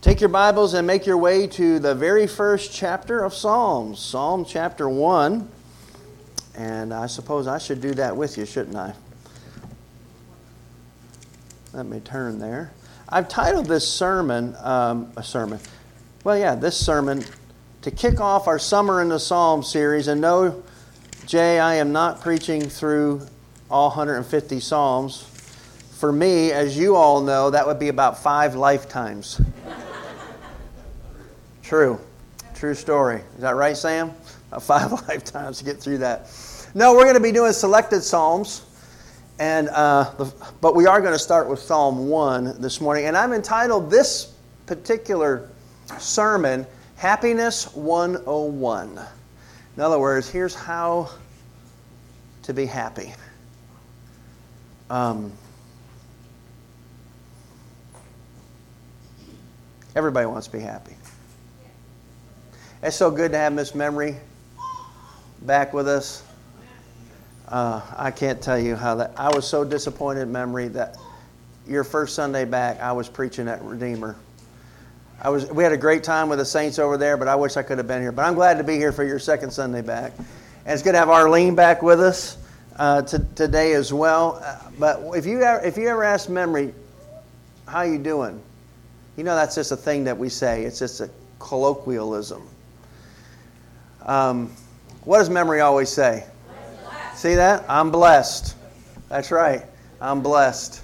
Take your Bibles and make your way to the very first chapter of Psalms, Psalm chapter 1. And I suppose I should do that with you, shouldn't I? Let me turn there. I've titled this sermon, um, a sermon, well, yeah, this sermon, to kick off our Summer in the Psalm series. And no, Jay, I am not preaching through all 150 Psalms. For me, as you all know, that would be about five lifetimes. True. True story. Is that right, Sam? About five lifetimes to get through that. No, we're going to be doing selected Psalms. And, uh, but we are going to start with Psalm 1 this morning. And I'm entitled this particular sermon, Happiness 101. In other words, here's how to be happy. Um, everybody wants to be happy. It's so good to have Miss Memory back with us. Uh, I can't tell you how that. I was so disappointed, Memory, that your first Sunday back, I was preaching at Redeemer. I was. We had a great time with the saints over there, but I wish I could have been here. But I'm glad to be here for your second Sunday back, and it's good to have Arlene back with us uh, to, today as well. Uh, but if you ever, if you ever ask Memory, how you doing? You know that's just a thing that we say. It's just a colloquialism. Um, what does memory always say? See that? I'm blessed. That's right. I'm blessed.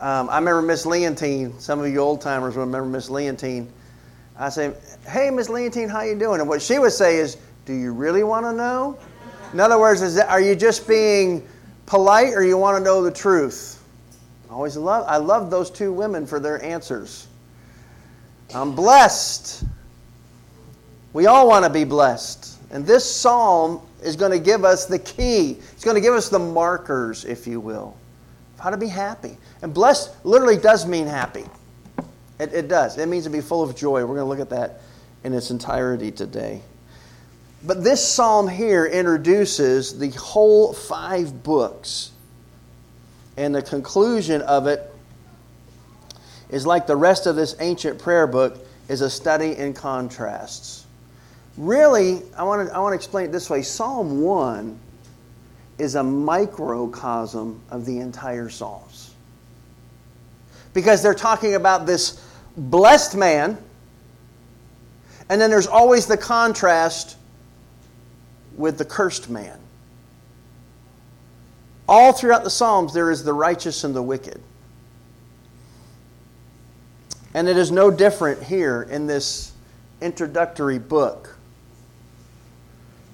Um, I remember Miss Leontine. Some of you old timers will remember Miss Leontine. I say, "Hey, Miss Leontine, how you doing?" And what she would say is, "Do you really want to know?" In other words, is that, are you just being polite, or you want to know the truth? I always love. I love those two women for their answers. I'm blessed. We all want to be blessed. And this psalm is going to give us the key. It's going to give us the markers, if you will, of how to be happy. And blessed literally does mean happy. It, it does. It means to be full of joy. We're going to look at that in its entirety today. But this psalm here introduces the whole five books. And the conclusion of it is like the rest of this ancient prayer book is a study in contrasts. Really, I want to I want to explain it this way. Psalm 1 is a microcosm of the entire Psalms. Because they're talking about this blessed man, and then there's always the contrast with the cursed man. All throughout the Psalms, there is the righteous and the wicked. And it is no different here in this introductory book.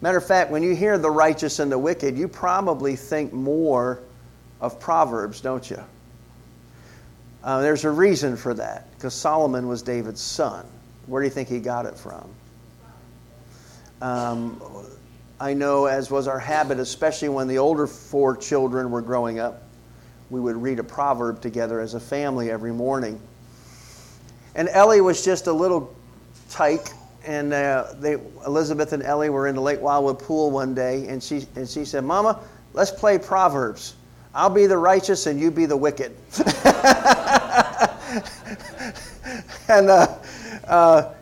Matter of fact, when you hear the righteous and the wicked, you probably think more of Proverbs, don't you? Uh, there's a reason for that, because Solomon was David's son. Where do you think he got it from? Um, I know, as was our habit, especially when the older four children were growing up, we would read a proverb together as a family every morning. And Ellie was just a little tyke and uh, they, Elizabeth and Ellie were in the Lake Wildwood pool one day, and she, and she said, Mama, let's play Proverbs. I'll be the righteous and you be the wicked. and, uh, uh,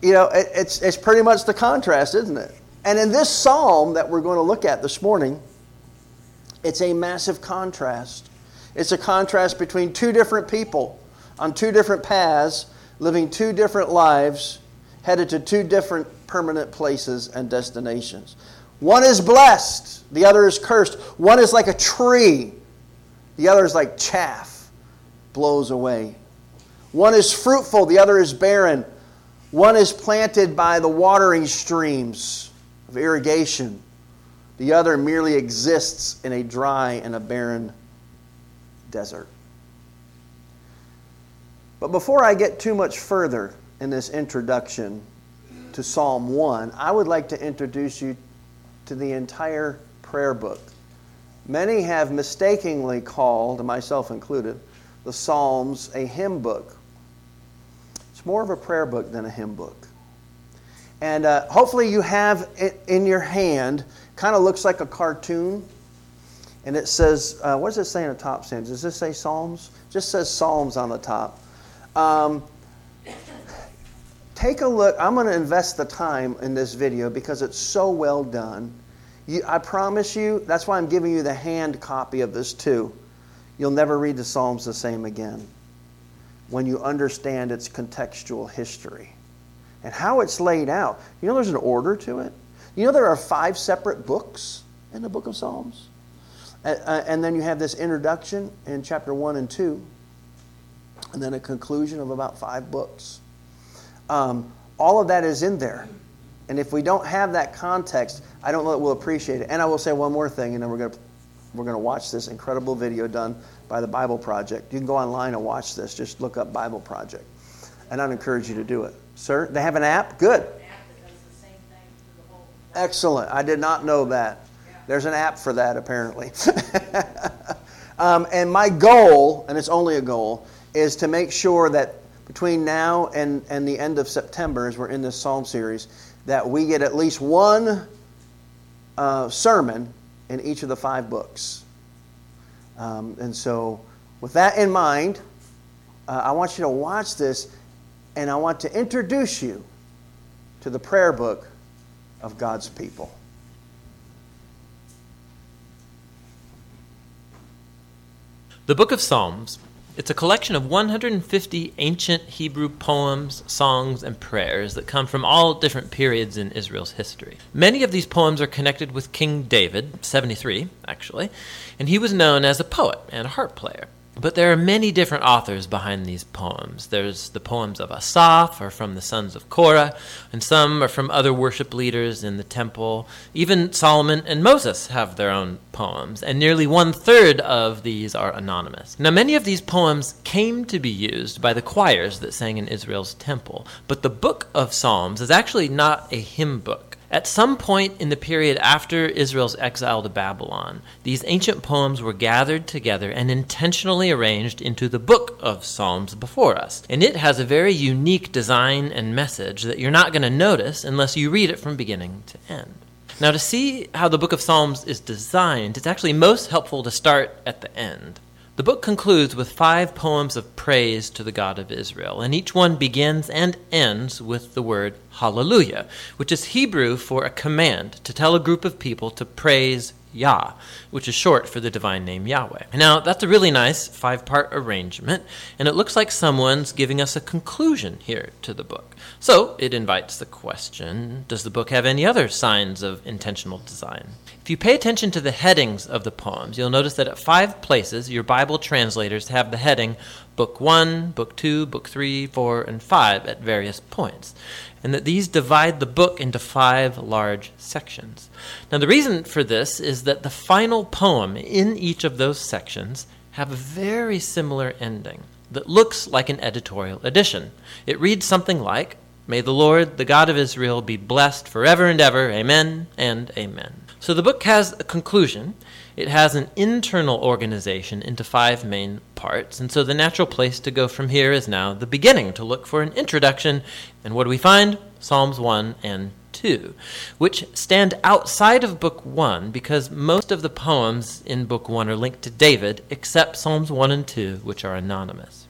you know, it, it's, it's pretty much the contrast, isn't it? And in this psalm that we're going to look at this morning, it's a massive contrast. It's a contrast between two different people on two different paths living two different lives, headed to two different permanent places and destinations. One is blessed, the other is cursed. One is like a tree, the other is like chaff, blows away. One is fruitful, the other is barren. One is planted by the watering streams of irrigation, the other merely exists in a dry and a barren desert. But before I get too much further in this introduction to Psalm 1, I would like to introduce you to the entire prayer book. Many have mistakenly called, myself included, the Psalms a hymn book. It's more of a prayer book than a hymn book. And uh, hopefully, you have it in your hand, kind of looks like a cartoon. And it says, uh, what does it say on the top, Sam? Does this say Psalms? It just says Psalms on the top. Um, take a look. I'm going to invest the time in this video because it's so well done. You, I promise you, that's why I'm giving you the hand copy of this too. You'll never read the Psalms the same again when you understand its contextual history and how it's laid out. You know, there's an order to it. You know, there are five separate books in the book of Psalms. Uh, and then you have this introduction in chapter 1 and 2, and then a conclusion of about five books. Um, all of that is in there. And if we don't have that context, I don't know that we'll appreciate it. And I will say one more thing, and then we're going to we're going to watch this incredible video done by the Bible Project. You can go online and watch this. Just look up Bible Project. And I'd encourage you to do it. Sir, they have an app? Good. Excellent. I did not know that. There's an app for that, apparently. um, and my goal, and it's only a goal, is to make sure that between now and, and the end of September, as we're in this Psalm series, that we get at least one uh, sermon in each of the five books. Um, and so, with that in mind, uh, I want you to watch this and I want to introduce you to the prayer book of God's people. The book of Psalms it's a collection of 150 ancient Hebrew poems, songs, and prayers that come from all different periods in Israel's history. Many of these poems are connected with King David, 73 actually, and he was known as a poet and a harp player. But there are many different authors behind these poems. There's the poems of Asaph, or from the sons of Korah, and some are from other worship leaders in the temple. Even Solomon and Moses have their own poems, and nearly one third of these are anonymous. Now, many of these poems came to be used by the choirs that sang in Israel's temple, but the book of Psalms is actually not a hymn book. At some point in the period after Israel's exile to Babylon, these ancient poems were gathered together and intentionally arranged into the book of Psalms before us. And it has a very unique design and message that you're not going to notice unless you read it from beginning to end. Now, to see how the book of Psalms is designed, it's actually most helpful to start at the end. The book concludes with five poems of praise to the God of Israel, and each one begins and ends with the word hallelujah, which is Hebrew for a command to tell a group of people to praise Yah, which is short for the divine name Yahweh. Now, that's a really nice five part arrangement, and it looks like someone's giving us a conclusion here to the book. So it invites the question Does the book have any other signs of intentional design? If you pay attention to the headings of the poems, you'll notice that at five places your Bible translators have the heading Book 1, Book 2, Book 3, 4, and 5 at various points, and that these divide the book into five large sections. Now, the reason for this is that the final poem in each of those sections have a very similar ending that looks like an editorial addition. It reads something like, May the Lord, the God of Israel, be blessed forever and ever. Amen and amen. So the book has a conclusion. It has an internal organization into five main parts. And so the natural place to go from here is now the beginning to look for an introduction. And what do we find? Psalms 1 and 2, which stand outside of Book 1 because most of the poems in Book 1 are linked to David, except Psalms 1 and 2, which are anonymous.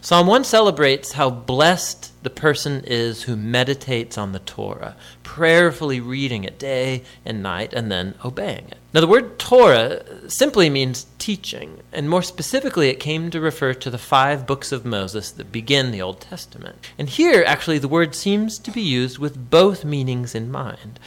Psalm 1 celebrates how blessed the person is who meditates on the Torah, prayerfully reading it day and night and then obeying it. Now, the word Torah simply means teaching, and more specifically, it came to refer to the five books of Moses that begin the Old Testament. And here, actually, the word seems to be used with both meanings in mind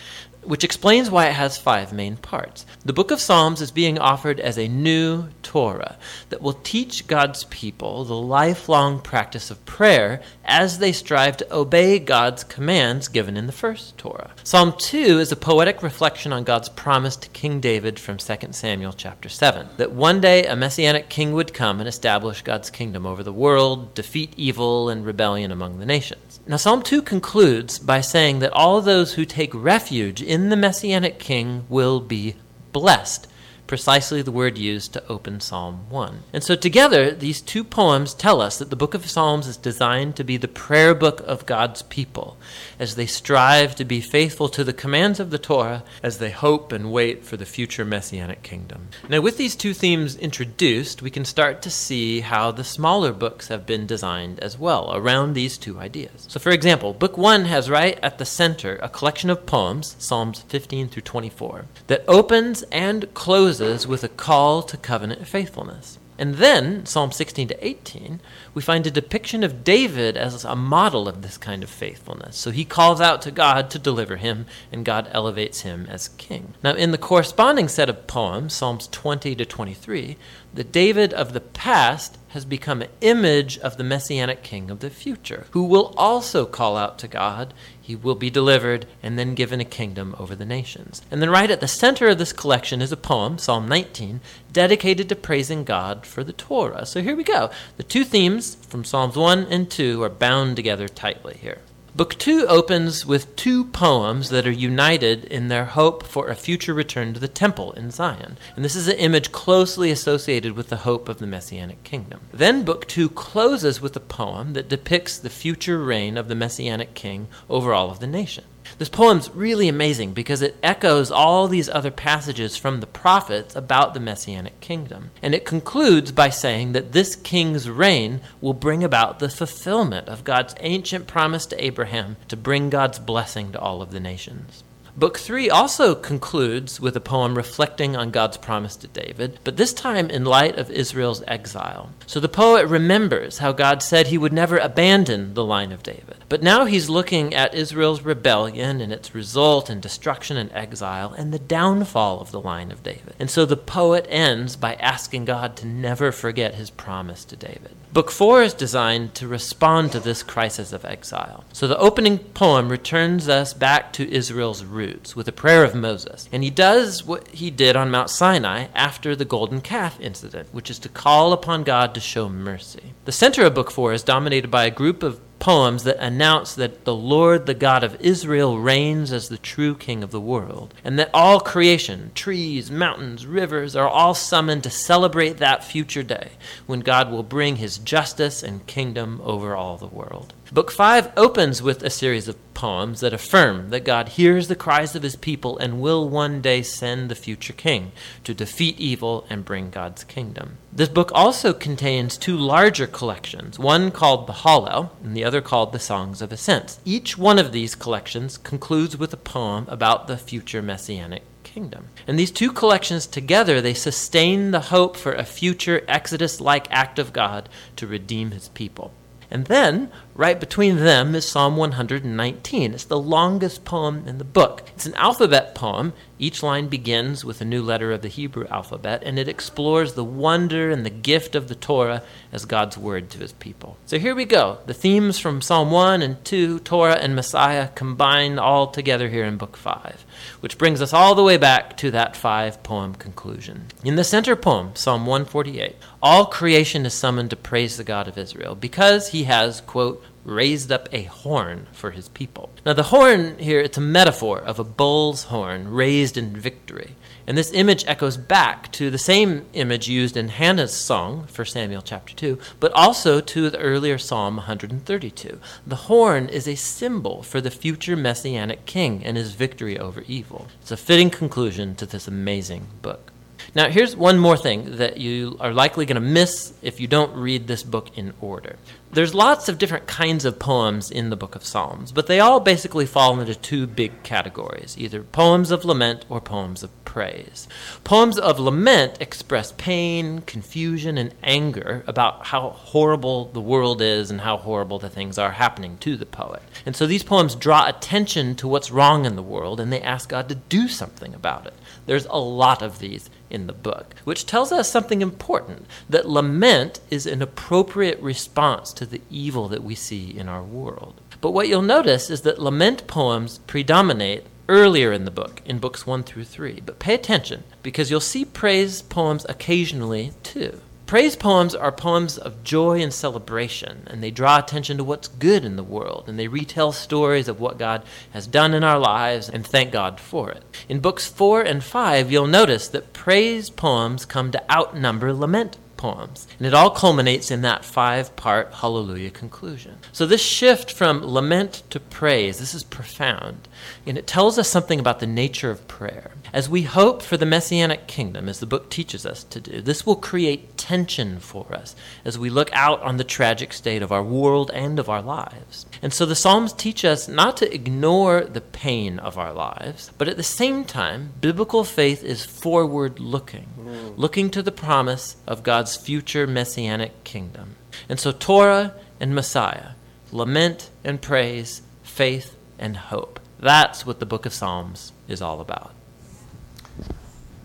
which explains why it has five main parts. The book of Psalms is being offered as a new Torah that will teach God's people the lifelong practice of prayer as they strive to obey God's commands given in the first Torah. Psalm 2 is a poetic reflection on God's promise to King David from 2 Samuel chapter 7 that one day a messianic king would come and establish God's kingdom over the world, defeat evil and rebellion among the nations. Now, Psalm 2 concludes by saying that all those who take refuge in the messianic king will be blessed precisely the word used to open Psalm 1. And so together, these two poems tell us that the book of Psalms is designed to be the prayer book of God's people as they strive to be faithful to the commands of the Torah as they hope and wait for the future messianic kingdom. Now, with these two themes introduced, we can start to see how the smaller books have been designed as well around these two ideas. So, for example, Book 1 has right at the center a collection of poems, Psalms 15 through 24, that opens and closes with a call to covenant faithfulness. And then, Psalm 16 to 18, we find a depiction of David as a model of this kind of faithfulness. So he calls out to God to deliver him, and God elevates him as king. Now, in the corresponding set of poems, Psalms 20 to 23, the David of the past has become an image of the messianic king of the future, who will also call out to God. He will be delivered and then given a kingdom over the nations. And then, right at the center of this collection is a poem, Psalm 19, dedicated to praising God for the Torah. So here we go. The two themes from Psalms 1 and 2 are bound together tightly here. Book two opens with two poems that are united in their hope for a future return to the temple in Zion. And this is an image closely associated with the hope of the Messianic kingdom. Then book two closes with a poem that depicts the future reign of the Messianic king over all of the nation. This poem's really amazing because it echoes all these other passages from the prophets about the messianic kingdom. And it concludes by saying that this king's reign will bring about the fulfillment of God's ancient promise to Abraham to bring God's blessing to all of the nations. Book 3 also concludes with a poem reflecting on God's promise to David, but this time in light of Israel's exile. So the poet remembers how God said he would never abandon the line of David. But now he's looking at Israel's rebellion and its result in destruction and exile and the downfall of the line of David. And so the poet ends by asking God to never forget his promise to David. Book 4 is designed to respond to this crisis of exile. So the opening poem returns us back to Israel's roots with a prayer of Moses. And he does what he did on Mount Sinai after the golden calf incident, which is to call upon God to show mercy. The center of Book 4 is dominated by a group of poems that announce that the Lord, the God of Israel, reigns as the true king of the world, and that all creation, trees, mountains, rivers, are all summoned to celebrate that future day when God will bring his justice and kingdom over all the world. Book 5 opens with a series of poems that affirm that God hears the cries of his people and will one day send the future king to defeat evil and bring God's kingdom. This book also contains two larger collections, one called The Hallel and the other called The Songs of Ascents. Each one of these collections concludes with a poem about the future messianic kingdom. And these two collections together, they sustain the hope for a future Exodus like act of God to redeem his people. And then, right between them is Psalm 119. It's the longest poem in the book. It's an alphabet poem. Each line begins with a new letter of the Hebrew alphabet, and it explores the wonder and the gift of the Torah as God's word to his people. So here we go. The themes from Psalm 1 and 2, Torah and Messiah, combined all together here in Book 5, which brings us all the way back to that five poem conclusion. In the center poem, Psalm 148, all creation is summoned to praise the God of Israel because he has, quote, raised up a horn for his people. Now, the horn here, it's a metaphor of a bull's horn raised in victory. And this image echoes back to the same image used in Hannah's song, 1 Samuel chapter 2, but also to the earlier Psalm 132. The horn is a symbol for the future messianic king and his victory over evil. It's a fitting conclusion to this amazing book. Now, here's one more thing that you are likely going to miss if you don't read this book in order. There's lots of different kinds of poems in the book of Psalms, but they all basically fall into two big categories either poems of lament or poems of praise. Poems of lament express pain, confusion, and anger about how horrible the world is and how horrible the things are happening to the poet. And so these poems draw attention to what's wrong in the world and they ask God to do something about it. There's a lot of these in the book, which tells us something important that lament is an appropriate response to the evil that we see in our world. But what you'll notice is that lament poems predominate earlier in the book, in books 1 through 3. But pay attention, because you'll see praise poems occasionally too. Praise poems are poems of joy and celebration, and they draw attention to what's good in the world, and they retell stories of what God has done in our lives and thank God for it. In books 4 and 5, you'll notice that praise poems come to outnumber lament poems. And it all culminates in that five part hallelujah conclusion. So, this shift from lament to praise, this is profound. And it tells us something about the nature of prayer. As we hope for the messianic kingdom, as the book teaches us to do, this will create tension for us as we look out on the tragic state of our world and of our lives. And so the Psalms teach us not to ignore the pain of our lives, but at the same time, biblical faith is forward looking, mm. looking to the promise of God's future messianic kingdom. And so Torah and Messiah, lament and praise, faith and hope. That's what the book of Psalms is all about.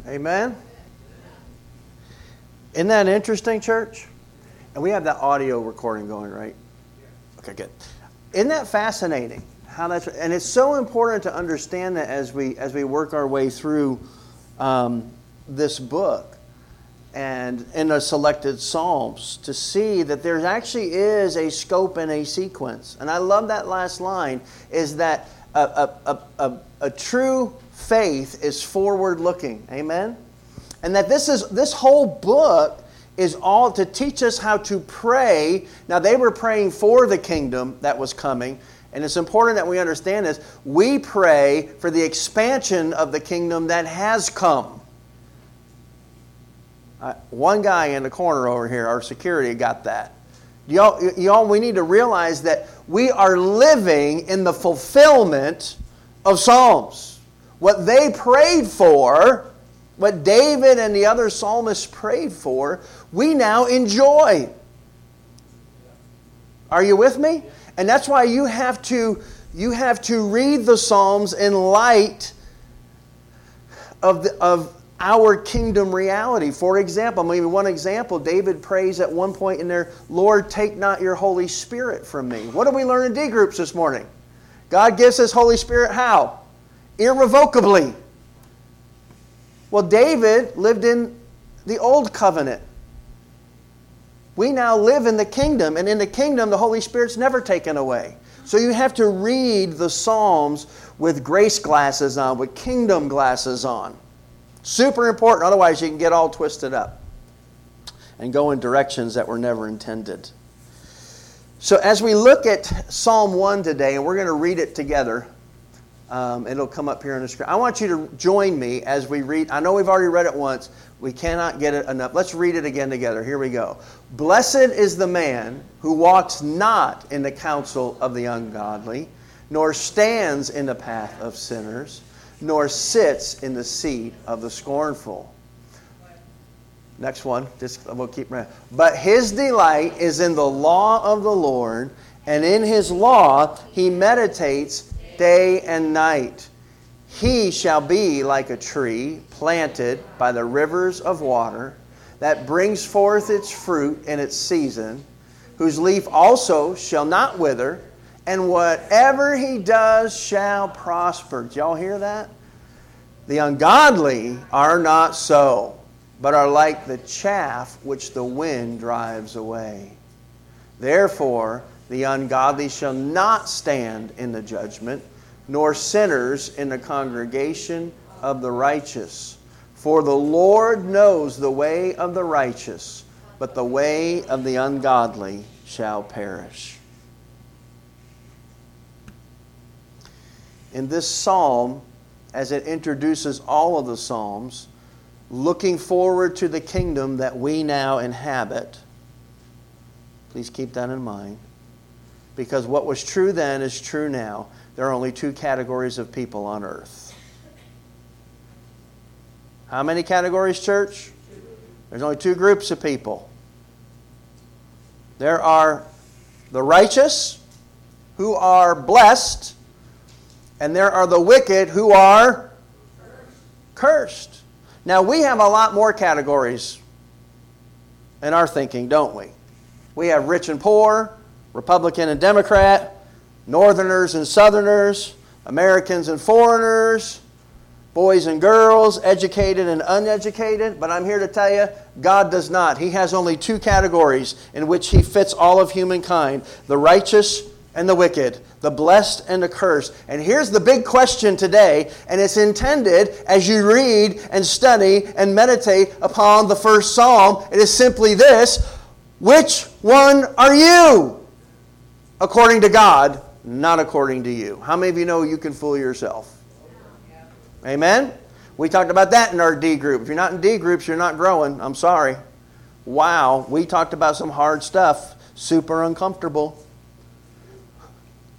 Amen. Isn't that interesting, church? And we have that audio recording going, right? Okay, good. Isn't that fascinating? How that's and it's so important to understand that as we as we work our way through um, this book and in the selected psalms to see that there actually is a scope and a sequence. And I love that last line is that a, a, a, a, true faith is forward looking. Amen? And that this is this whole book is all to teach us how to pray. Now they were praying for the kingdom that was coming, and it's important that we understand this. We pray for the expansion of the kingdom that has come. Uh, one guy in the corner over here, our security, got that. Y'all, y'all, we need to realize that we are living in the fulfillment of Psalms. What they prayed for, what David and the other psalmists prayed for, we now enjoy. Are you with me? And that's why you have to you have to read the Psalms in light of, the, of our kingdom reality. For example, maybe one example, David prays at one point in there, Lord, take not your Holy Spirit from me. What did we learn in D groups this morning? God gives His Holy Spirit how? Irrevocably. Well, David lived in the old covenant. We now live in the kingdom, and in the kingdom, the Holy Spirit's never taken away. So you have to read the Psalms with grace glasses on, with kingdom glasses on. Super important, otherwise, you can get all twisted up and go in directions that were never intended. So, as we look at Psalm 1 today, and we're going to read it together, um, it'll come up here on the screen. I want you to join me as we read. I know we've already read it once. We cannot get it enough. Let's read it again together. Here we go. Blessed is the man who walks not in the counsel of the ungodly, nor stands in the path of sinners, nor sits in the seat of the scornful. Next one. Just we'll keep. But his delight is in the law of the Lord, and in his law he meditates day and night. He shall be like a tree planted by the rivers of water that brings forth its fruit in its season, whose leaf also shall not wither, and whatever he does shall prosper. Did y'all hear that? The ungodly are not so, but are like the chaff which the wind drives away. Therefore, the ungodly shall not stand in the judgment, nor sinners in the congregation of the righteous. For the Lord knows the way of the righteous, but the way of the ungodly shall perish. In this psalm, as it introduces all of the psalms, looking forward to the kingdom that we now inhabit, please keep that in mind because what was true then is true now. There are only two categories of people on earth. How many categories, church? There's only two groups of people. There are the righteous who are blessed, and there are the wicked who are cursed. Now, we have a lot more categories in our thinking, don't we? We have rich and poor, Republican and Democrat, Northerners and Southerners, Americans and foreigners, boys and girls, educated and uneducated, but I'm here to tell you, God does not. He has only two categories in which He fits all of humankind the righteous and the wicked, the blessed and the cursed. And here's the big question today, and it's intended as you read and study and meditate upon the first psalm. It is simply this Which one are you? According to God, not according to you. How many of you know you can fool yourself? Amen? We talked about that in our D group. If you're not in D groups, you're not growing. I'm sorry. Wow, we talked about some hard stuff, super uncomfortable.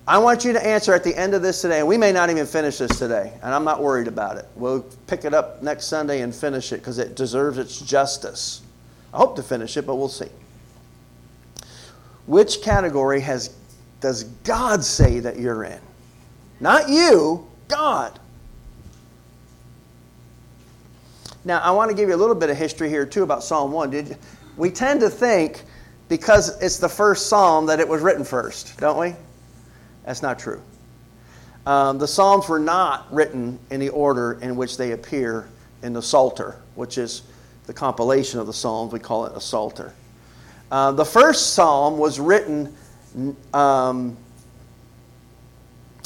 I want you to answer at the end of this today, and we may not even finish this today, and I'm not worried about it. We'll pick it up next Sunday and finish it because it deserves its justice. I hope to finish it, but we'll see. Which category has does God say that you're in? Not you, God. Now, I want to give you a little bit of history here, too, about Psalm 1. Did, we tend to think because it's the first psalm that it was written first, don't we? That's not true. Um, the Psalms were not written in the order in which they appear in the Psalter, which is the compilation of the Psalms. We call it a Psalter. Uh, the first Psalm was written, um,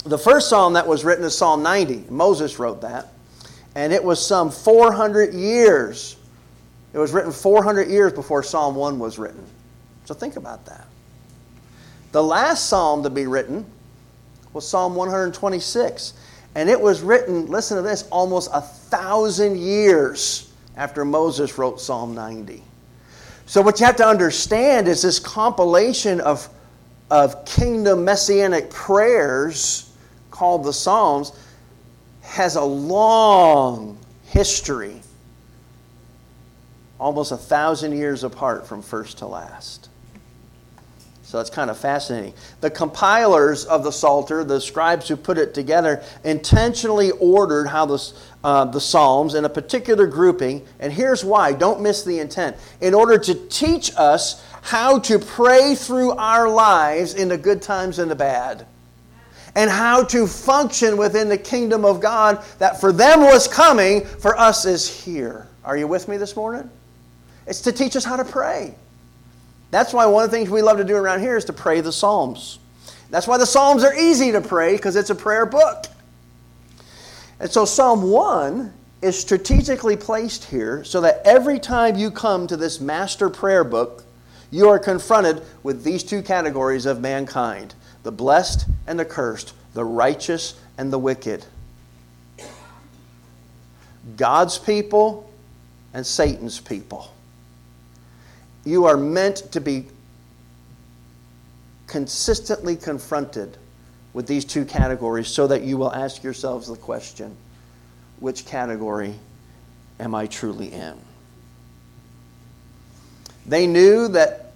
the first Psalm that was written is Psalm 90. Moses wrote that. And it was some 400 years. It was written 400 years before Psalm 1 was written. So think about that. The last psalm to be written was Psalm 126. And it was written, listen to this, almost a thousand years after Moses wrote Psalm 90. So, what you have to understand is this compilation of, of kingdom messianic prayers called the Psalms has a long history, almost a thousand years apart from first to last. So it's kind of fascinating. The compilers of the Psalter, the scribes who put it together, intentionally ordered how the, uh, the Psalms in a particular grouping, and here's why don't miss the intent. In order to teach us how to pray through our lives in the good times and the bad, and how to function within the kingdom of God that for them was coming, for us is here. Are you with me this morning? It's to teach us how to pray. That's why one of the things we love to do around here is to pray the Psalms. That's why the Psalms are easy to pray because it's a prayer book. And so Psalm 1 is strategically placed here so that every time you come to this master prayer book, you are confronted with these two categories of mankind the blessed and the cursed, the righteous and the wicked. God's people and Satan's people you are meant to be consistently confronted with these two categories so that you will ask yourselves the question which category am I truly in? They knew that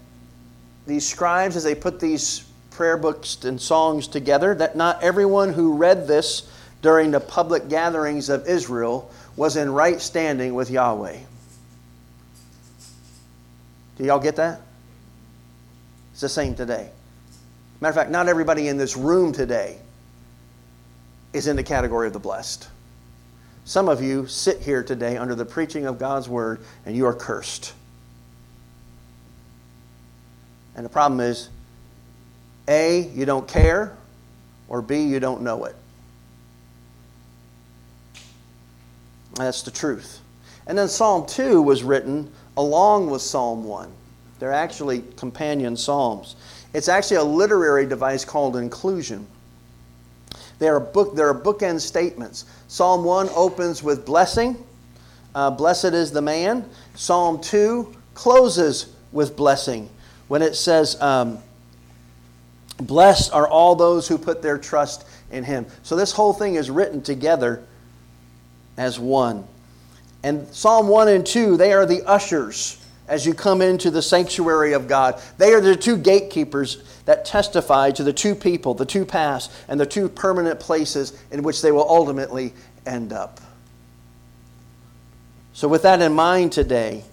these scribes, as they put these prayer books and songs together, that not everyone who read this during the public gatherings of Israel was in right standing with Yahweh. Do y'all get that? It's the same today. Matter of fact, not everybody in this room today is in the category of the blessed. Some of you sit here today under the preaching of God's word and you are cursed. And the problem is A, you don't care, or B, you don't know it. That's the truth. And then Psalm 2 was written along with Psalm 1. They're actually companion psalms. It's actually a literary device called inclusion. There are, book, there are bookend statements. Psalm 1 opens with blessing. Uh, Blessed is the man. Psalm 2 closes with blessing when it says, um, Blessed are all those who put their trust in him. So this whole thing is written together as one. And Psalm 1 and 2, they are the ushers as you come into the sanctuary of God. They are the two gatekeepers that testify to the two people, the two paths, and the two permanent places in which they will ultimately end up. So, with that in mind today,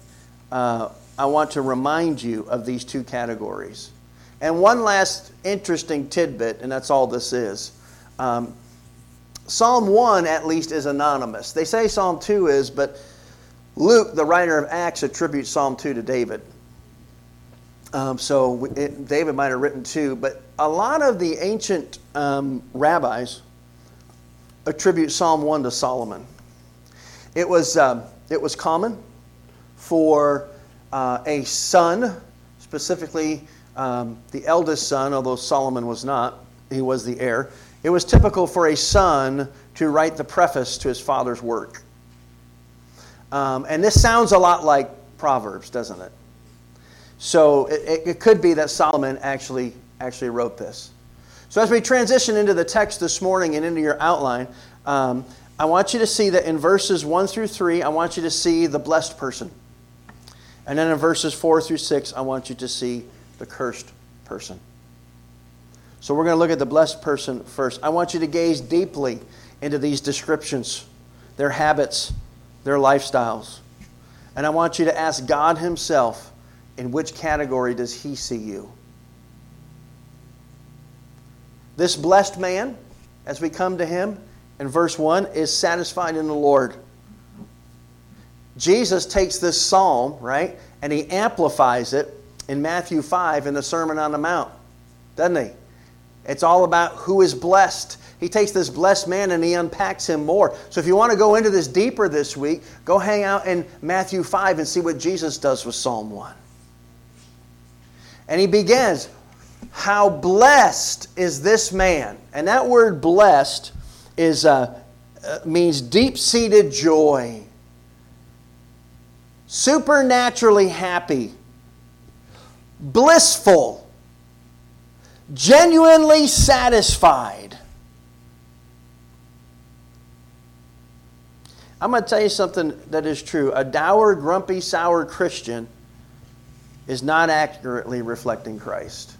uh, I want to remind you of these two categories. And one last interesting tidbit, and that's all this is. Um, Psalm 1 at least is anonymous. They say Psalm 2 is, but Luke, the writer of Acts, attributes Psalm 2 to David. Um, so it, David might have written 2, but a lot of the ancient um, rabbis attribute Psalm 1 to Solomon. It was, um, it was common for uh, a son, specifically um, the eldest son, although Solomon was not, he was the heir. It was typical for a son to write the preface to his father's work. Um, and this sounds a lot like Proverbs, doesn't it? So it, it could be that Solomon actually, actually wrote this. So as we transition into the text this morning and into your outline, um, I want you to see that in verses 1 through 3, I want you to see the blessed person. And then in verses 4 through 6, I want you to see the cursed person. So we're going to look at the blessed person first. I want you to gaze deeply into these descriptions, their habits, their lifestyles. And I want you to ask God Himself in which category does He see you? This blessed man, as we come to him in verse 1, is satisfied in the Lord. Jesus takes this psalm, right, and he amplifies it in Matthew 5 in the Sermon on the Mount, doesn't he? It's all about who is blessed. He takes this blessed man and he unpacks him more. So if you want to go into this deeper this week, go hang out in Matthew 5 and see what Jesus does with Psalm 1. And he begins, How blessed is this man? And that word blessed is, uh, uh, means deep seated joy, supernaturally happy, blissful, genuinely satisfied. I'm going to tell you something that is true. A dour, grumpy, sour Christian is not accurately reflecting Christ.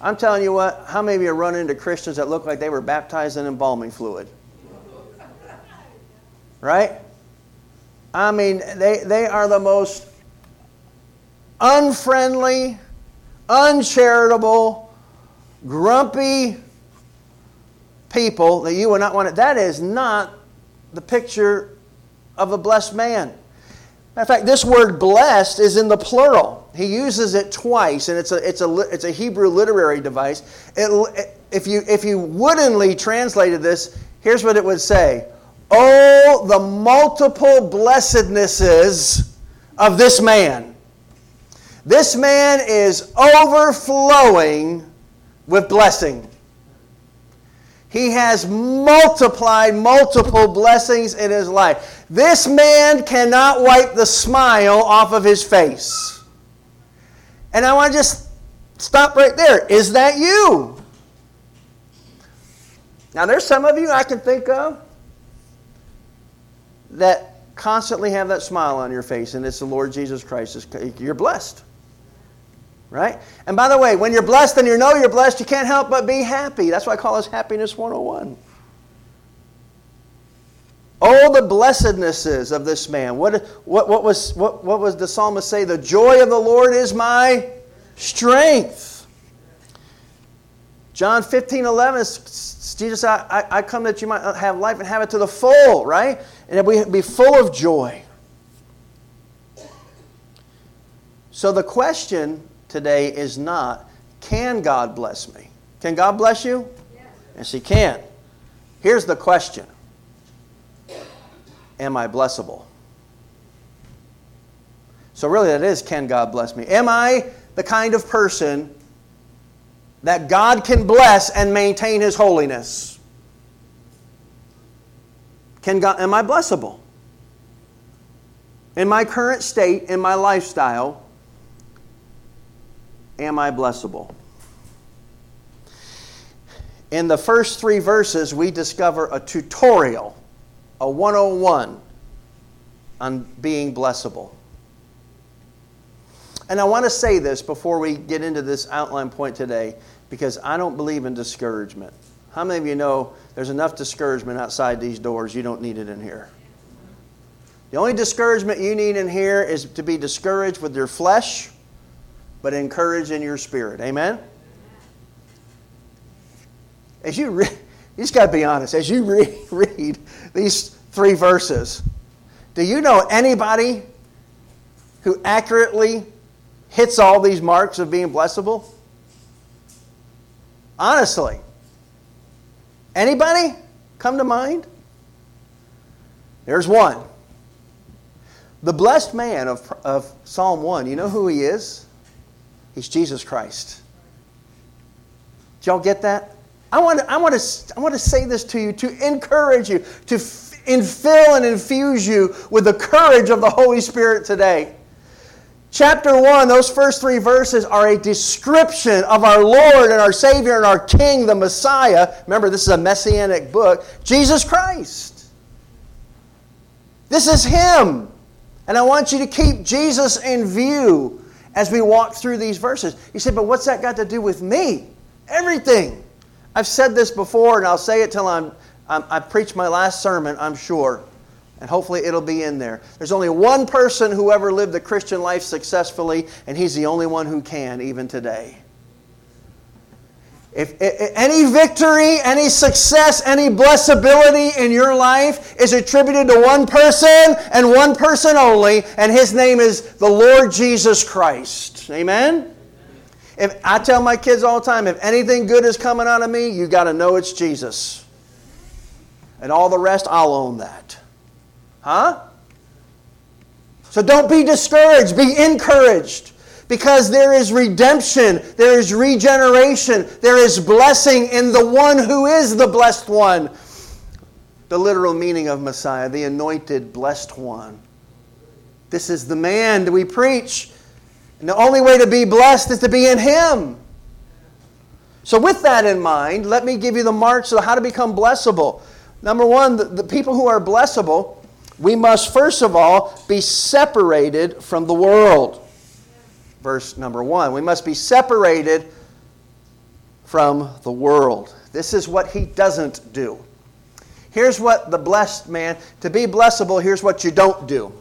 I'm telling you what, how many of you run into Christians that look like they were baptized in embalming fluid? Right? I mean, they, they are the most unfriendly, uncharitable, grumpy people that you would not want to. That is not the picture of a blessed man. Matter of fact, this word blessed is in the plural. He uses it twice, and it's a, it's a, it's a Hebrew literary device. It, if, you, if you woodenly translated this, here's what it would say Oh, the multiple blessednesses of this man. This man is overflowing with blessing. He has multiplied multiple blessings in his life. This man cannot wipe the smile off of his face. And I want to just stop right there. Is that you? Now, there's some of you I can think of that constantly have that smile on your face, and it's the Lord Jesus Christ. You're blessed. Right? And by the way, when you're blessed and you know you're blessed, you can't help but be happy. That's why I call this Happiness 101. Oh, the blessednesses of this man. What, what, what, was, what, what was the psalmist say? The joy of the Lord is my strength. John 15, 11, Jesus, I, I come that you might have life and have it to the full, right? And that we be full of joy. So the question today is not, can God bless me? Can God bless you? Yes, yes He can. Here's the question Am I blessable? So, really, that is can God bless me? Am I the kind of person that God can bless and maintain His holiness? Can God, am I blessable? In my current state, in my lifestyle, am I blessable? In the first three verses, we discover a tutorial, a 101 on being blessable. And I want to say this before we get into this outline point today, because I don't believe in discouragement. How many of you know there's enough discouragement outside these doors? You don't need it in here. The only discouragement you need in here is to be discouraged with your flesh but encourage in your spirit. Amen? As you re- You just got to be honest. As you read, read these three verses, do you know anybody who accurately hits all these marks of being blessable? Honestly. Anybody come to mind? There's one. The blessed man of, of Psalm 1, you know who he is? He's Jesus Christ. Y'all get that? I want, to, I, want to, I want to say this to you to encourage you, to infill and infuse you with the courage of the Holy Spirit today. Chapter 1, those first three verses are a description of our Lord and our Savior and our King, the Messiah. Remember, this is a messianic book, Jesus Christ. This is Him. And I want you to keep Jesus in view as we walk through these verses. You say, but what's that got to do with me? Everything. I've said this before, and I'll say it till I'm, I'm I preach my last sermon, I'm sure. And hopefully it'll be in there. There's only one person who ever lived the Christian life successfully, and he's the only one who can, even today. If, if, any victory, any success, any blessability in your life is attributed to one person and one person only, and his name is the Lord Jesus Christ. Amen? If I tell my kids all the time, if anything good is coming out of me, you got to know it's Jesus. And all the rest, I'll own that. Huh? So don't be discouraged, be encouraged because there is redemption, there is regeneration, there is blessing in the one who is the blessed one. The literal meaning of Messiah, the anointed blessed one. This is the man that we preach. And the only way to be blessed is to be in Him. So, with that in mind, let me give you the marks of how to become blessable. Number one, the, the people who are blessable, we must first of all be separated from the world verse number one. We must be separated from the world. This is what he doesn't do. Here's what the blessed man, to be blessable, here's what you don't do.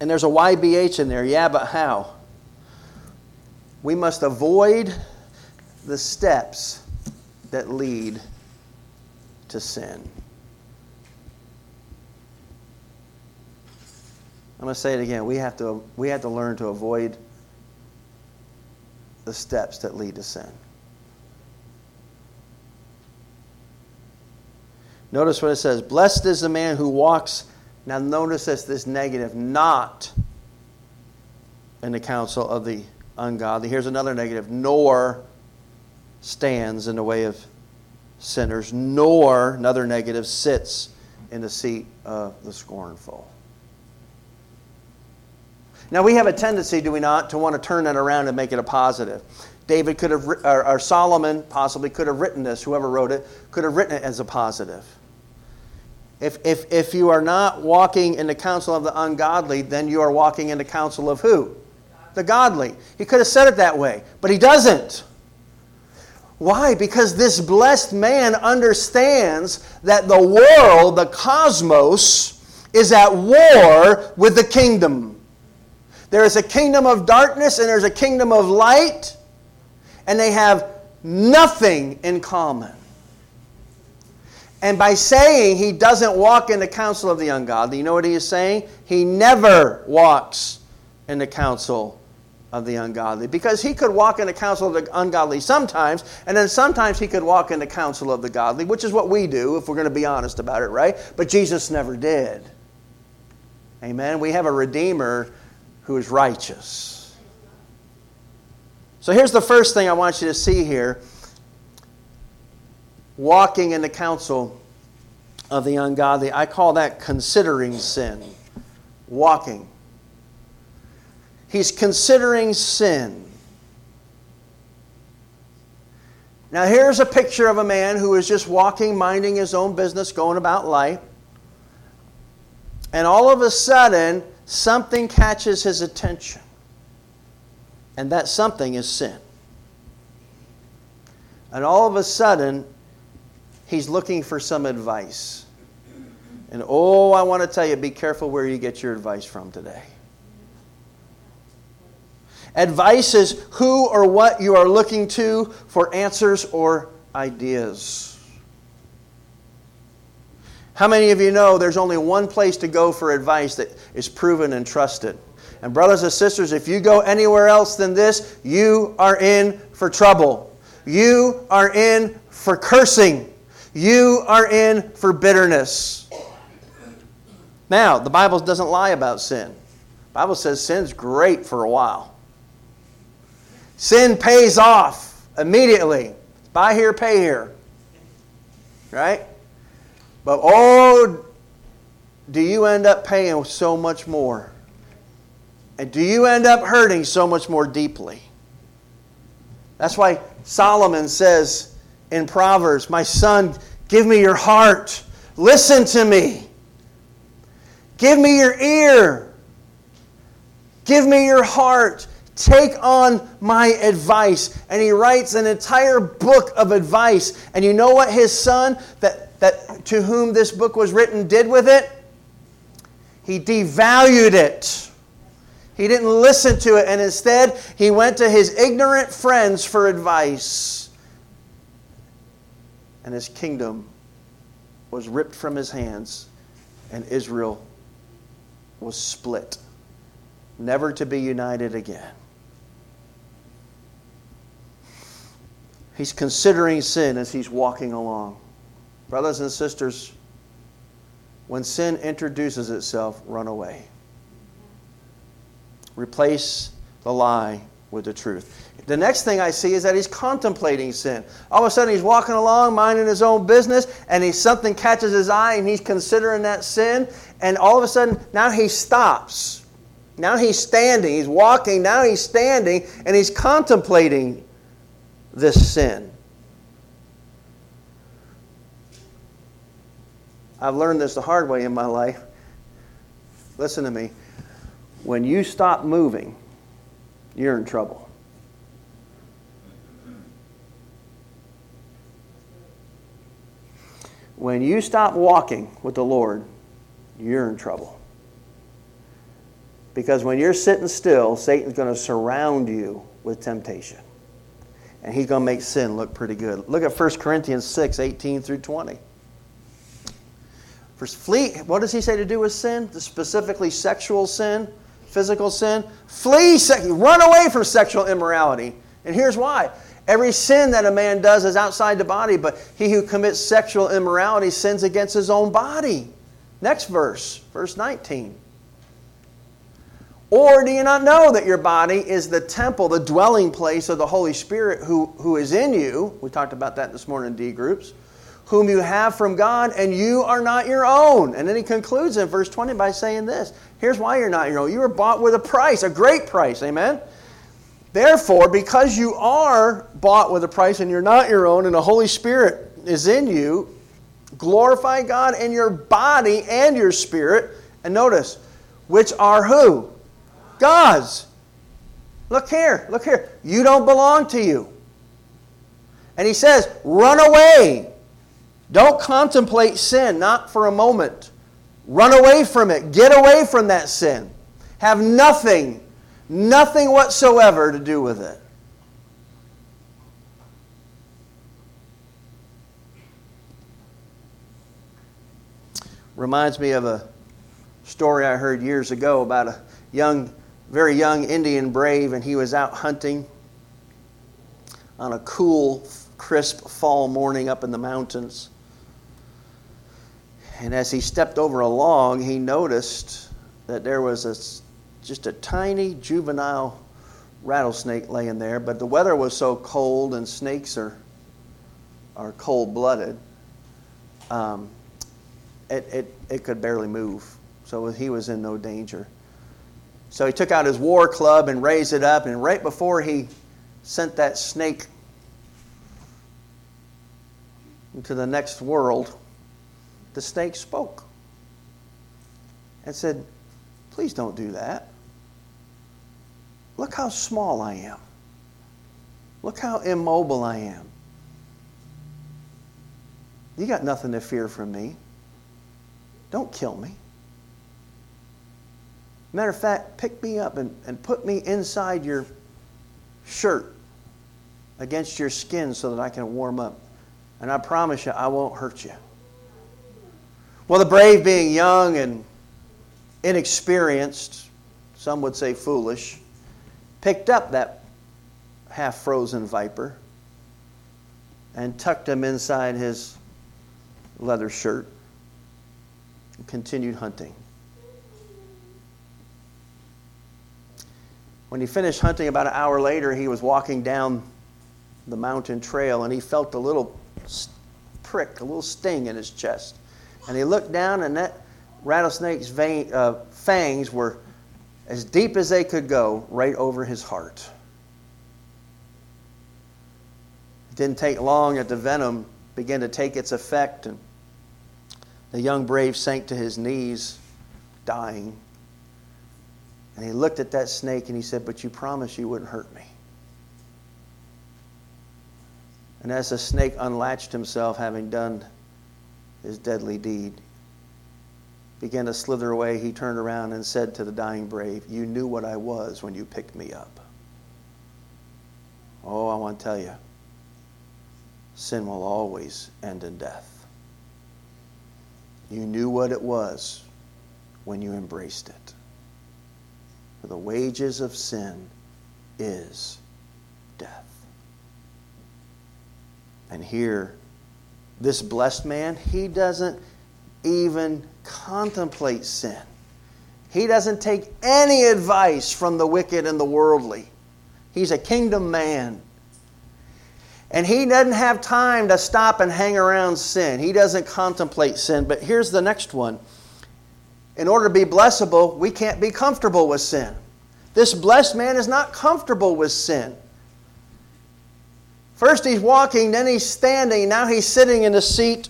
And there's a YBH in there. Yeah, but how? We must avoid the steps that lead to sin. I'm going to say it again. We have to, we have to learn to avoid the steps that lead to sin. Notice what it says Blessed is the man who walks. Now, notice this, this negative, not in the counsel of the ungodly. Here's another negative, nor stands in the way of sinners, nor, another negative, sits in the seat of the scornful. Now, we have a tendency, do we not, to want to turn that around and make it a positive. David could have, or, or Solomon possibly could have written this, whoever wrote it, could have written it as a positive. If, if, if you are not walking in the counsel of the ungodly, then you are walking in the counsel of who? The godly. He could have said it that way, but he doesn't. Why? Because this blessed man understands that the world, the cosmos, is at war with the kingdom. There is a kingdom of darkness and there's a kingdom of light, and they have nothing in common. And by saying he doesn't walk in the counsel of the ungodly, you know what he is saying? He never walks in the counsel of the ungodly. Because he could walk in the counsel of the ungodly sometimes, and then sometimes he could walk in the counsel of the godly, which is what we do if we're going to be honest about it, right? But Jesus never did. Amen. We have a Redeemer who is righteous. So here's the first thing I want you to see here walking in the counsel of the ungodly. I call that considering sin. Walking. He's considering sin. Now, here's a picture of a man who is just walking, minding his own business, going about life. And all of a sudden, something catches his attention. And that something is sin. And all of a sudden, he's looking for some advice. And oh, I want to tell you be careful where you get your advice from today. Advice is who or what you are looking to for answers or ideas. How many of you know there's only one place to go for advice that is proven and trusted? And, brothers and sisters, if you go anywhere else than this, you are in for trouble. You are in for cursing. You are in for bitterness. Now, the Bible doesn't lie about sin. The Bible says sin's great for a while. Sin pays off immediately. Buy here, pay here. Right? But oh, do you end up paying so much more? And do you end up hurting so much more deeply? That's why Solomon says in Proverbs, My son, give me your heart. Listen to me. Give me your ear. Give me your heart. Take on my advice. And he writes an entire book of advice. And you know what his son, that, that to whom this book was written, did with it? He devalued it. He didn't listen to it, and instead, he went to his ignorant friends for advice. And his kingdom was ripped from his hands, and Israel was split, never to be united again. He's considering sin as he's walking along. Brothers and sisters, when sin introduces itself, run away. Replace the lie with the truth. The next thing I see is that he's contemplating sin. All of a sudden, he's walking along, minding his own business, and he, something catches his eye, and he's considering that sin. And all of a sudden, now he stops. Now he's standing. He's walking. Now he's standing, and he's contemplating this sin. I've learned this the hard way in my life. Listen to me. When you stop moving, you're in trouble. When you stop walking with the Lord, you're in trouble. Because when you're sitting still, Satan's going to surround you with temptation. And he's going to make sin look pretty good. Look at 1 Corinthians 6 18 through 20. Flee, what does he say to do with sin? Specifically, sexual sin physical sin, flee, run away from sexual immorality. And here's why. Every sin that a man does is outside the body, but he who commits sexual immorality sins against his own body. Next verse, verse 19. Or do you not know that your body is the temple, the dwelling place of the Holy Spirit who, who is in you? We talked about that this morning in D groups whom you have from God, and you are not your own. And then he concludes in verse 20 by saying this Here's why you're not your own. You were bought with a price, a great price. Amen? Therefore, because you are bought with a price and you're not your own, and the Holy Spirit is in you, glorify God in your body and your spirit. And notice, which are who? God's. Look here, look here. You don't belong to you. And he says, run away don't contemplate sin, not for a moment. Run away from it. Get away from that sin. Have nothing, nothing whatsoever to do with it. Reminds me of a story I heard years ago about a young, very young Indian brave, and he was out hunting on a cool, crisp fall morning up in the mountains. And as he stepped over a log, he noticed that there was a, just a tiny juvenile rattlesnake laying there. But the weather was so cold, and snakes are, are cold blooded, um, it, it, it could barely move. So he was in no danger. So he took out his war club and raised it up, and right before he sent that snake into the next world, the snake spoke and said, Please don't do that. Look how small I am. Look how immobile I am. You got nothing to fear from me. Don't kill me. Matter of fact, pick me up and, and put me inside your shirt against your skin so that I can warm up. And I promise you, I won't hurt you. Well, the brave, being young and inexperienced, some would say foolish, picked up that half frozen viper and tucked him inside his leather shirt and continued hunting. When he finished hunting about an hour later, he was walking down the mountain trail and he felt a little prick, a little sting in his chest. And he looked down, and that rattlesnake's vein, uh, fangs were as deep as they could go right over his heart. It didn't take long that the venom began to take its effect, and the young brave sank to his knees, dying. And he looked at that snake and he said, But you promised you wouldn't hurt me. And as the snake unlatched himself, having done his deadly deed, began to slither away, he turned around and said to the dying brave, You knew what I was when you picked me up. Oh, I want to tell you, sin will always end in death. You knew what it was when you embraced it. For the wages of sin is death. And here, this blessed man, he doesn't even contemplate sin. He doesn't take any advice from the wicked and the worldly. He's a kingdom man. And he doesn't have time to stop and hang around sin. He doesn't contemplate sin. But here's the next one. In order to be blessable, we can't be comfortable with sin. This blessed man is not comfortable with sin. First he's walking, then he's standing, now he's sitting in the seat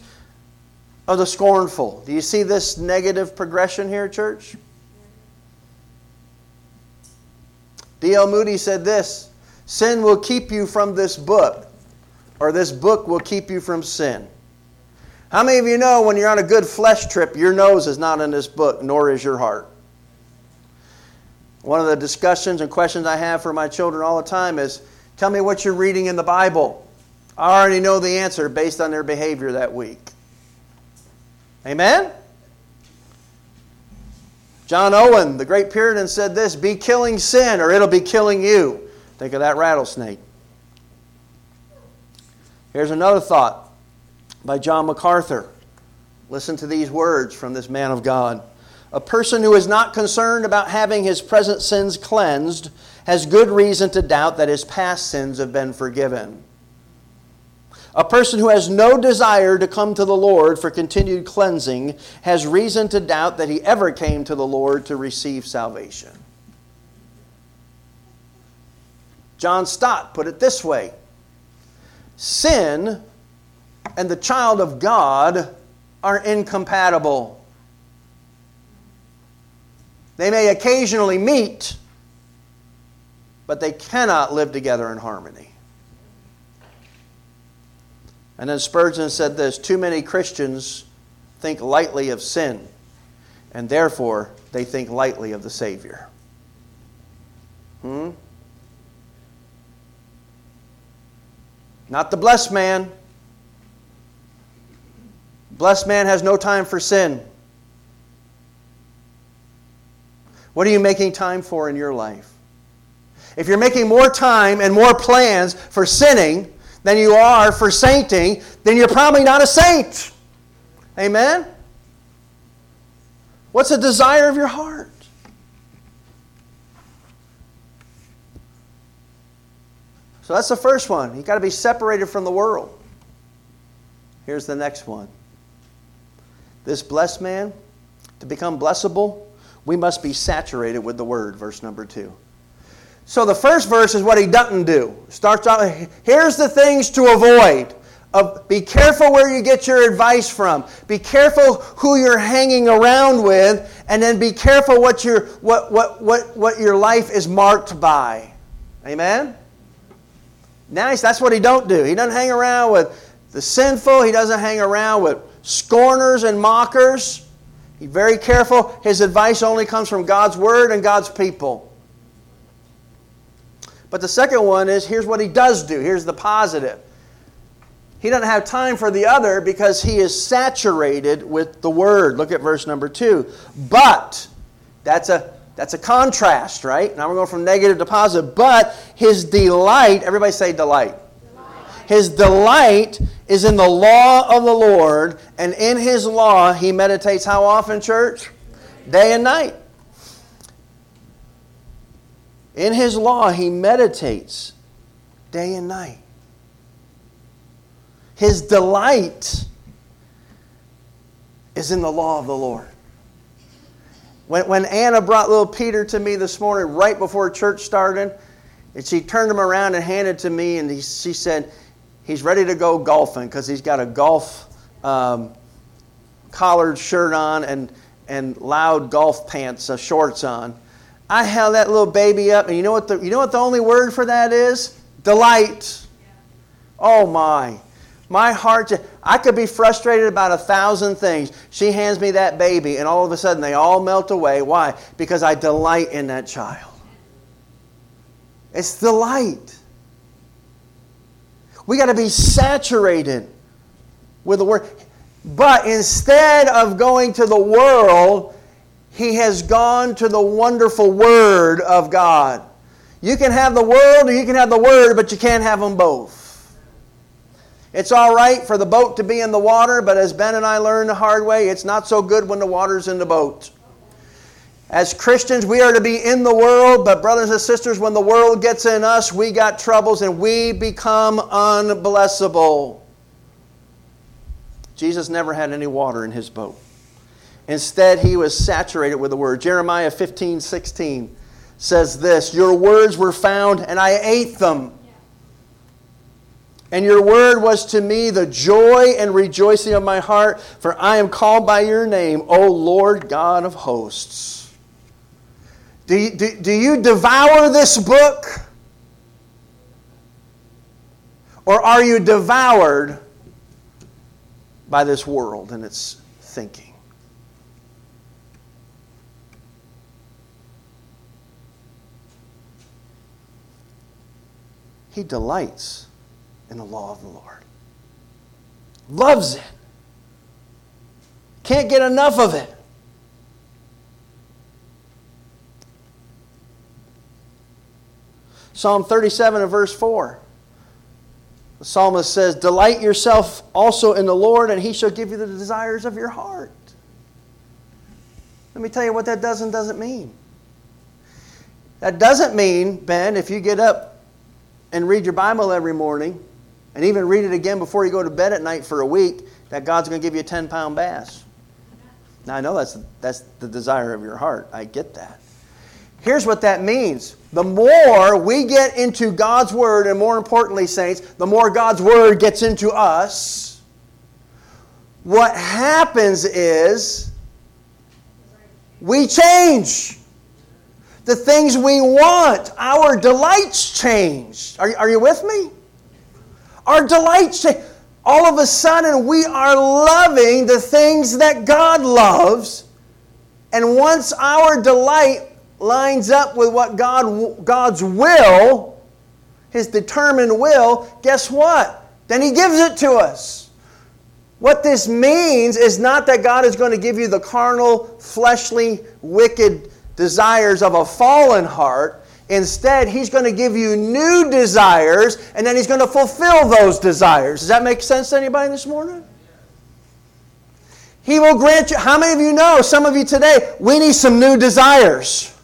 of the scornful. Do you see this negative progression here, church? D.L. Moody said this Sin will keep you from this book, or this book will keep you from sin. How many of you know when you're on a good flesh trip, your nose is not in this book, nor is your heart? One of the discussions and questions I have for my children all the time is tell me what you're reading in the Bible. I already know the answer based on their behavior that week. Amen? John Owen, the great Puritan, said this Be killing sin, or it'll be killing you. Think of that rattlesnake. Here's another thought by John MacArthur. Listen to these words from this man of God. A person who is not concerned about having his present sins cleansed has good reason to doubt that his past sins have been forgiven. A person who has no desire to come to the Lord for continued cleansing has reason to doubt that he ever came to the Lord to receive salvation. John Stott put it this way Sin and the child of God are incompatible. They may occasionally meet, but they cannot live together in harmony. And then Spurgeon said this Too many Christians think lightly of sin, and therefore they think lightly of the Savior. Hmm? Not the blessed man. Blessed man has no time for sin. What are you making time for in your life? If you're making more time and more plans for sinning, than you are for sainting, then you're probably not a saint. Amen? What's the desire of your heart? So that's the first one. You've got to be separated from the world. Here's the next one. This blessed man, to become blessable, we must be saturated with the word, verse number two. So the first verse is what he doesn't do. Starts out, here's the things to avoid. Of, be careful where you get your advice from. Be careful who you're hanging around with, and then be careful what your, what, what, what, what your life is marked by. Amen? Nice. That's what he don't do. He doesn't hang around with the sinful. He doesn't hang around with scorners and mockers. He's very careful. His advice only comes from God's word and God's people. But the second one is here's what he does do. Here's the positive. He doesn't have time for the other because he is saturated with the word. Look at verse number two. But, that's a that's a contrast, right? Now we're going from negative to positive. But his delight, everybody say delight. delight. His delight is in the law of the Lord, and in his law he meditates how often, church? Day and night. In his law he meditates day and night. His delight is in the law of the Lord. When, when Anna brought little Peter to me this morning, right before church started, and she turned him around and handed to me, and he, she said, He's ready to go golfing because he's got a golf um, collared shirt on and, and loud golf pants, uh, shorts on. I held that little baby up, and you know what the, you know what the only word for that is? Delight. Oh my. My heart, I could be frustrated about a thousand things. She hands me that baby, and all of a sudden they all melt away. Why? Because I delight in that child. It's delight. We got to be saturated with the Word. But instead of going to the world, he has gone to the wonderful Word of God. You can have the world or you can have the Word, but you can't have them both. It's all right for the boat to be in the water, but as Ben and I learned the hard way, it's not so good when the water's in the boat. As Christians, we are to be in the world, but brothers and sisters, when the world gets in us, we got troubles and we become unblessable. Jesus never had any water in his boat. Instead, he was saturated with the word. Jeremiah 15, 16 says this Your words were found, and I ate them. And your word was to me the joy and rejoicing of my heart, for I am called by your name, O Lord God of hosts. Do you, do, do you devour this book? Or are you devoured by this world and its thinking? He delights in the law of the Lord. Loves it. Can't get enough of it. Psalm 37 and verse 4. The psalmist says, Delight yourself also in the Lord, and he shall give you the desires of your heart. Let me tell you what that does and doesn't mean. That doesn't mean, Ben, if you get up and read your Bible every morning, and even read it again before you go to bed at night for a week, that God's going to give you a 10 pound bass. Now, I know that's, that's the desire of your heart. I get that. Here's what that means the more we get into God's Word, and more importantly, saints, the more God's Word gets into us, what happens is we change. The things we want, our delights change. Are, are you with me? Our delights change. All of a sudden, we are loving the things that God loves. And once our delight lines up with what God, God's will, His determined will, guess what? Then He gives it to us. What this means is not that God is going to give you the carnal, fleshly, wicked desires of a fallen heart. Instead, He's going to give you new desires, and then He's going to fulfill those desires. Does that make sense to anybody this morning? He will grant you. How many of you know, some of you today, we need some new desires?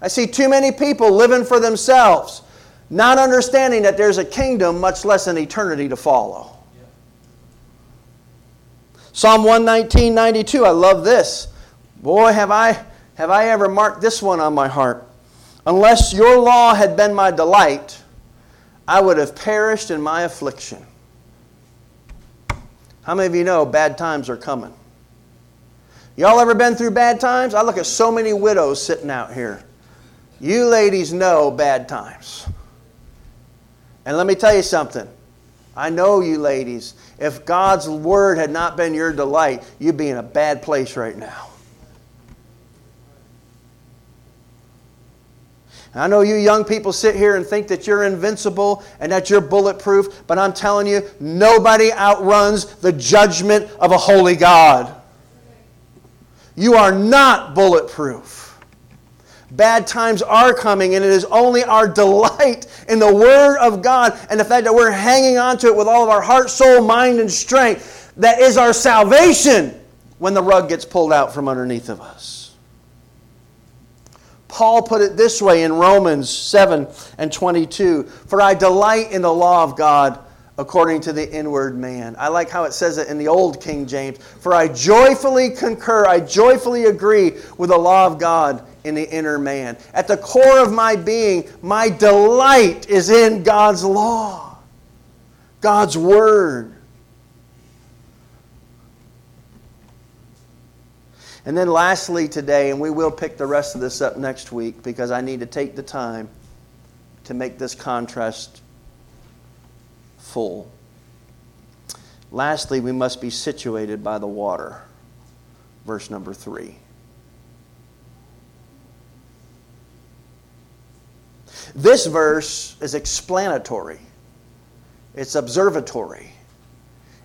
I see too many people living for themselves, not understanding that there's a kingdom, much less an eternity to follow. Psalm 119, 92, I love this. Boy, have I have I ever marked this one on my heart? Unless your law had been my delight, I would have perished in my affliction. How many of you know bad times are coming? Y'all ever been through bad times? I look at so many widows sitting out here. You ladies know bad times. And let me tell you something. I know you ladies. If God's word had not been your delight, you'd be in a bad place right now. I know you young people sit here and think that you're invincible and that you're bulletproof, but I'm telling you, nobody outruns the judgment of a holy God. You are not bulletproof. Bad times are coming, and it is only our delight in the Word of God and the fact that we're hanging on to it with all of our heart, soul, mind, and strength that is our salvation when the rug gets pulled out from underneath of us. Paul put it this way in Romans 7 and 22 For I delight in the law of God according to the inward man. I like how it says it in the old King James. For I joyfully concur, I joyfully agree with the law of God in the inner man. At the core of my being, my delight is in God's law, God's word. And then, lastly, today, and we will pick the rest of this up next week because I need to take the time to make this contrast full. Lastly, we must be situated by the water. Verse number three. This verse is explanatory, it's observatory.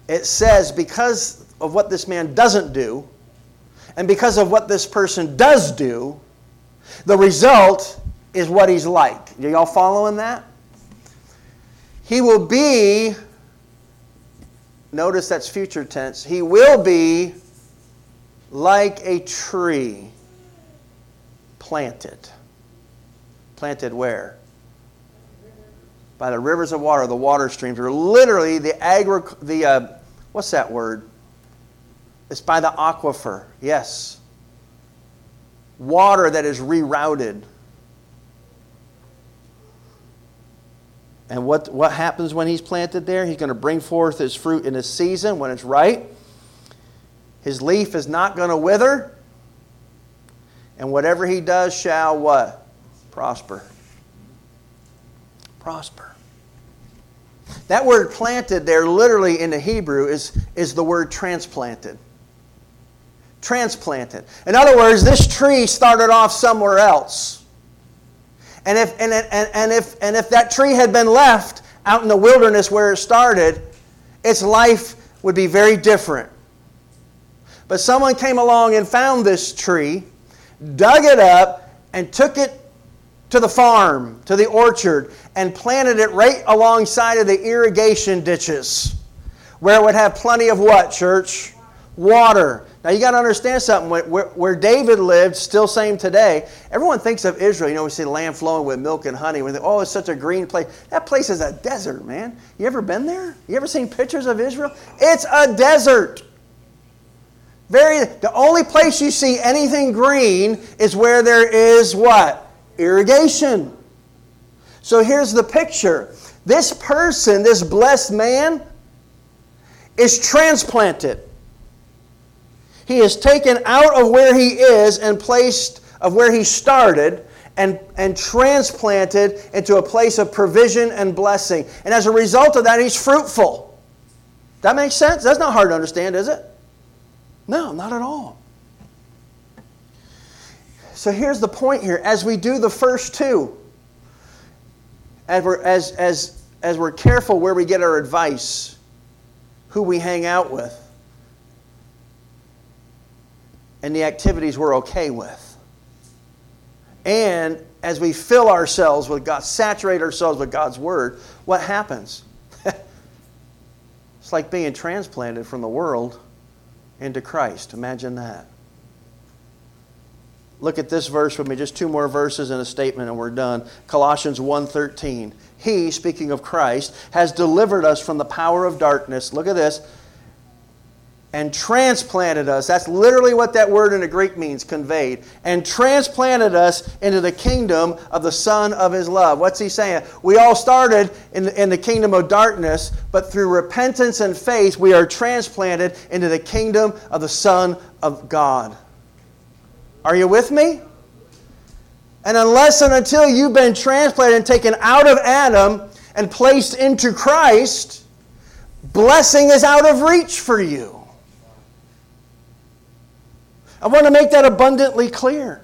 It says, because of what this man doesn't do, and because of what this person does do, the result is what he's like. Are y'all following that? He will be, notice that's future tense, he will be like a tree planted. Planted where? By the rivers of water, the water streams, are literally the agri, the uh, what's that word? It's by the aquifer, yes. Water that is rerouted. And what, what happens when he's planted there? He's going to bring forth his fruit in his season when it's right. His leaf is not going to wither. And whatever he does shall what? Prosper. Prosper. That word planted there, literally in the Hebrew, is, is the word transplanted transplanted. In other words, this tree started off somewhere else. And if, and, and, and, if, and if that tree had been left out in the wilderness where it started, its life would be very different. But someone came along and found this tree, dug it up, and took it to the farm, to the orchard, and planted it right alongside of the irrigation ditches, where it would have plenty of what, church? Water. Now you got to understand something. Where, where, David lived, still same today. Everyone thinks of Israel. You know, we see land flowing with milk and honey. We think, oh, it's such a green place. That place is a desert, man. You ever been there? You ever seen pictures of Israel? It's a desert. Very. The only place you see anything green is where there is what irrigation. So here's the picture. This person, this blessed man, is transplanted. He is taken out of where he is and placed of where he started and, and transplanted into a place of provision and blessing. And as a result of that, he's fruitful. That makes sense? That's not hard to understand, is it? No, not at all. So here's the point here. As we do the first two, as we're, as, as, as we're careful where we get our advice, who we hang out with, and the activities we're okay with. And as we fill ourselves with God, saturate ourselves with God's Word, what happens? it's like being transplanted from the world into Christ. Imagine that. Look at this verse with me, just two more verses and a statement and we're done. Colossians 1:13. He, speaking of Christ, has delivered us from the power of darkness. Look at this and transplanted us. That's literally what that word in the Greek means, conveyed. And transplanted us into the kingdom of the Son of His love. What's he saying? We all started in the, in the kingdom of darkness, but through repentance and faith, we are transplanted into the kingdom of the Son of God. Are you with me? And unless and until you've been transplanted and taken out of Adam and placed into Christ, blessing is out of reach for you. I want to make that abundantly clear.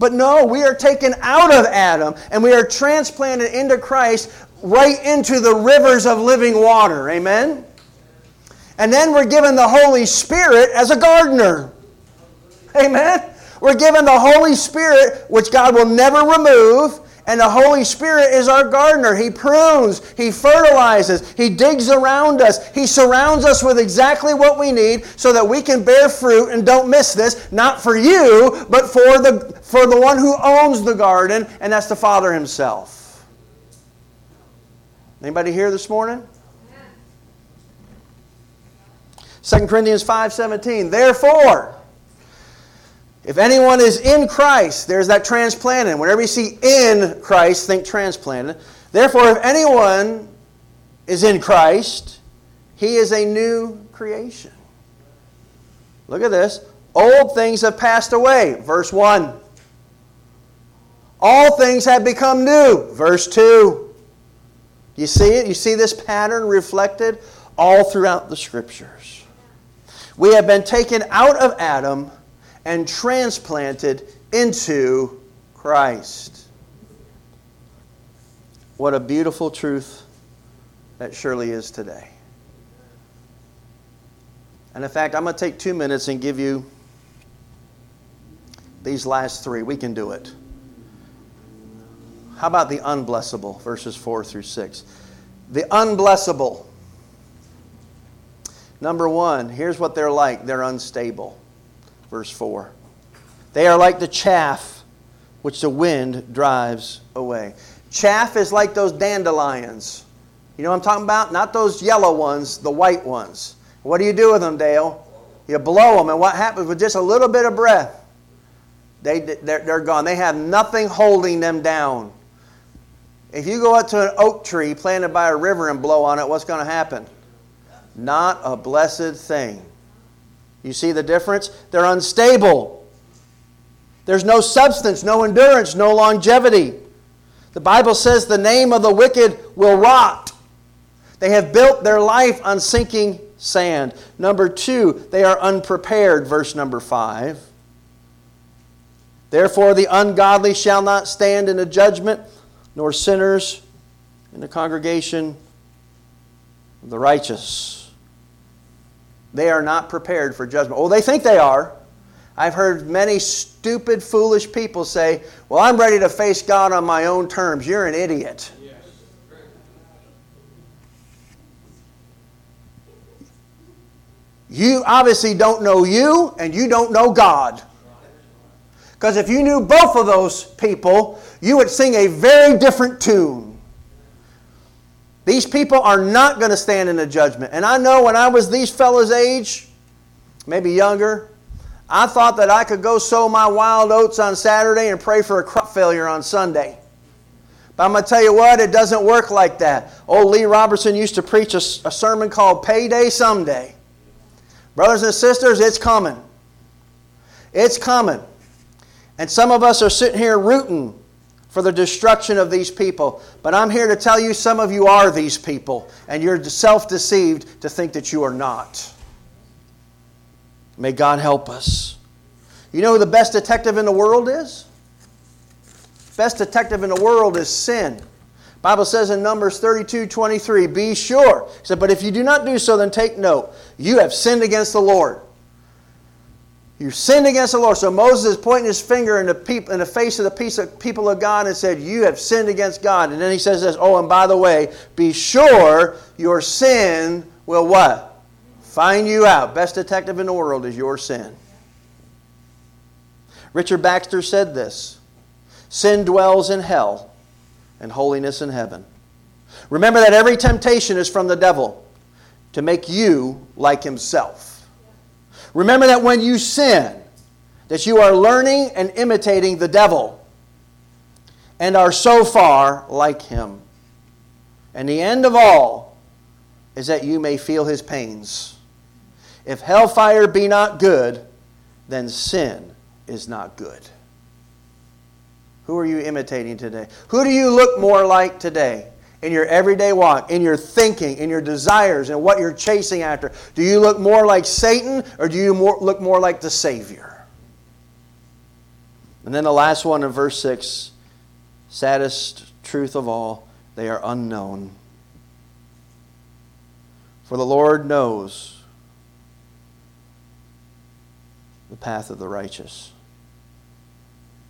But no, we are taken out of Adam and we are transplanted into Christ right into the rivers of living water. Amen? And then we're given the Holy Spirit as a gardener. Amen? We're given the Holy Spirit, which God will never remove. And the Holy Spirit is our gardener. He prunes, He fertilizes, He digs around us, He surrounds us with exactly what we need so that we can bear fruit. And don't miss this, not for you, but for the, for the one who owns the garden, and that's the Father Himself. Anybody here this morning? 2 Corinthians 5:17. Therefore, if anyone is in Christ, there's that transplanted. Whenever you see in Christ, think transplanted. Therefore, if anyone is in Christ, he is a new creation. Look at this. Old things have passed away. Verse 1. All things have become new. Verse 2. You see it? You see this pattern reflected all throughout the scriptures. We have been taken out of Adam and transplanted into Christ. What a beautiful truth that surely is today. And in fact, I'm going to take two minutes and give you these last three. We can do it. How about the unblessable, verses 4 through 6? The unblessable. Number one, here's what they're like they're unstable verse 4. They are like the chaff which the wind drives away. Chaff is like those dandelions. You know what I'm talking about? Not those yellow ones, the white ones. What do you do with them, Dale? You blow them, and what happens with just a little bit of breath? They, they're, they're gone. They have nothing holding them down. If you go up to an oak tree planted by a river and blow on it, what's going to happen? Not a blessed thing. You see the difference? They're unstable. There's no substance, no endurance, no longevity. The Bible says the name of the wicked will rot. They have built their life on sinking sand. Number two, they are unprepared, verse number five. Therefore, the ungodly shall not stand in the judgment, nor sinners in the congregation of the righteous. They are not prepared for judgment. Oh, they think they are. I've heard many stupid, foolish people say, Well, I'm ready to face God on my own terms. You're an idiot. You obviously don't know you, and you don't know God. Because if you knew both of those people, you would sing a very different tune. These people are not going to stand in the judgment. And I know when I was these fellas' age, maybe younger, I thought that I could go sow my wild oats on Saturday and pray for a crop failure on Sunday. But I'm going to tell you what, it doesn't work like that. Old Lee Robertson used to preach a, a sermon called Payday Someday. Brothers and sisters, it's coming. It's coming. And some of us are sitting here rooting for the destruction of these people. But I'm here to tell you some of you are these people, and you're self deceived to think that you are not. May God help us. You know who the best detective in the world is? Best detective in the world is sin. Bible says in Numbers 32 23, be sure. He said, but if you do not do so, then take note. You have sinned against the Lord. You sinned against the Lord. So Moses is pointing his finger in the, peop- in the face of the people of God and said, You have sinned against God. And then he says this, Oh, and by the way, be sure your sin will what? Find you out. Best detective in the world is your sin. Richard Baxter said this Sin dwells in hell, and holiness in heaven. Remember that every temptation is from the devil to make you like himself. Remember that when you sin, that you are learning and imitating the devil and are so far like him. And the end of all is that you may feel his pains. If hellfire be not good, then sin is not good. Who are you imitating today? Who do you look more like today? In your everyday walk, in your thinking, in your desires, and what you're chasing after? Do you look more like Satan or do you more, look more like the Savior? And then the last one in verse 6 saddest truth of all, they are unknown. For the Lord knows the path of the righteous,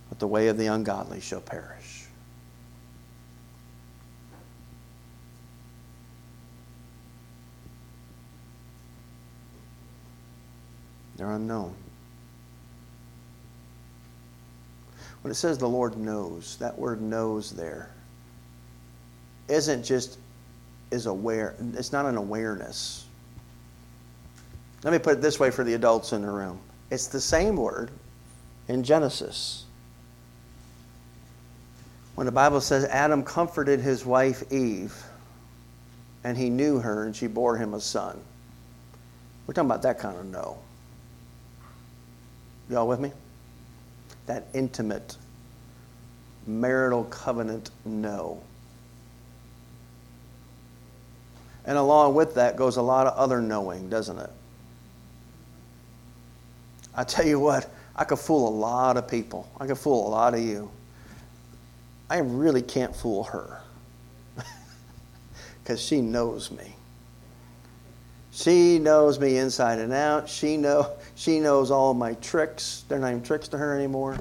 but the way of the ungodly shall perish. They're unknown. When it says the Lord knows, that word knows there isn't just is aware, it's not an awareness. Let me put it this way for the adults in the room it's the same word in Genesis. When the Bible says Adam comforted his wife Eve, and he knew her, and she bore him a son. We're talking about that kind of know. Y'all with me? That intimate marital covenant no. And along with that goes a lot of other knowing, doesn't it? I tell you what, I could fool a lot of people. I could fool a lot of you. I really can't fool her because she knows me. She knows me inside and out. She know she knows all my tricks. They're not even tricks to her anymore.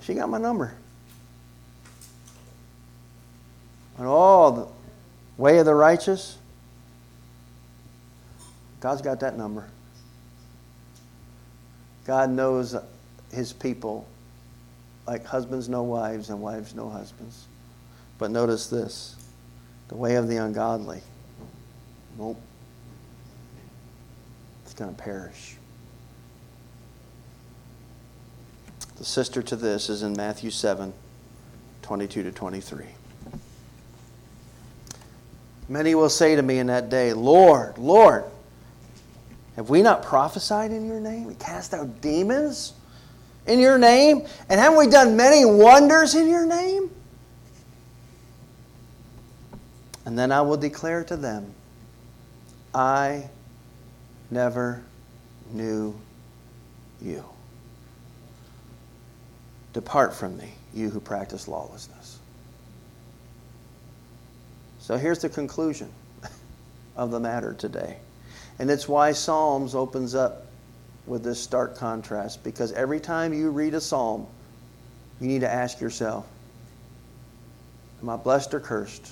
She got my number. And all the way of the righteous, God's got that number. God knows his people like husbands know wives and wives know husbands. But notice this the way of the ungodly. Nope. It's going to perish. The sister to this is in Matthew 7 22 to 23. Many will say to me in that day, Lord, Lord, have we not prophesied in your name? We cast out demons in your name? And haven't we done many wonders in your name? And then I will declare to them, I never knew you. Depart from me, you who practice lawlessness. So here's the conclusion of the matter today. And it's why Psalms opens up with this stark contrast because every time you read a psalm, you need to ask yourself Am I blessed or cursed?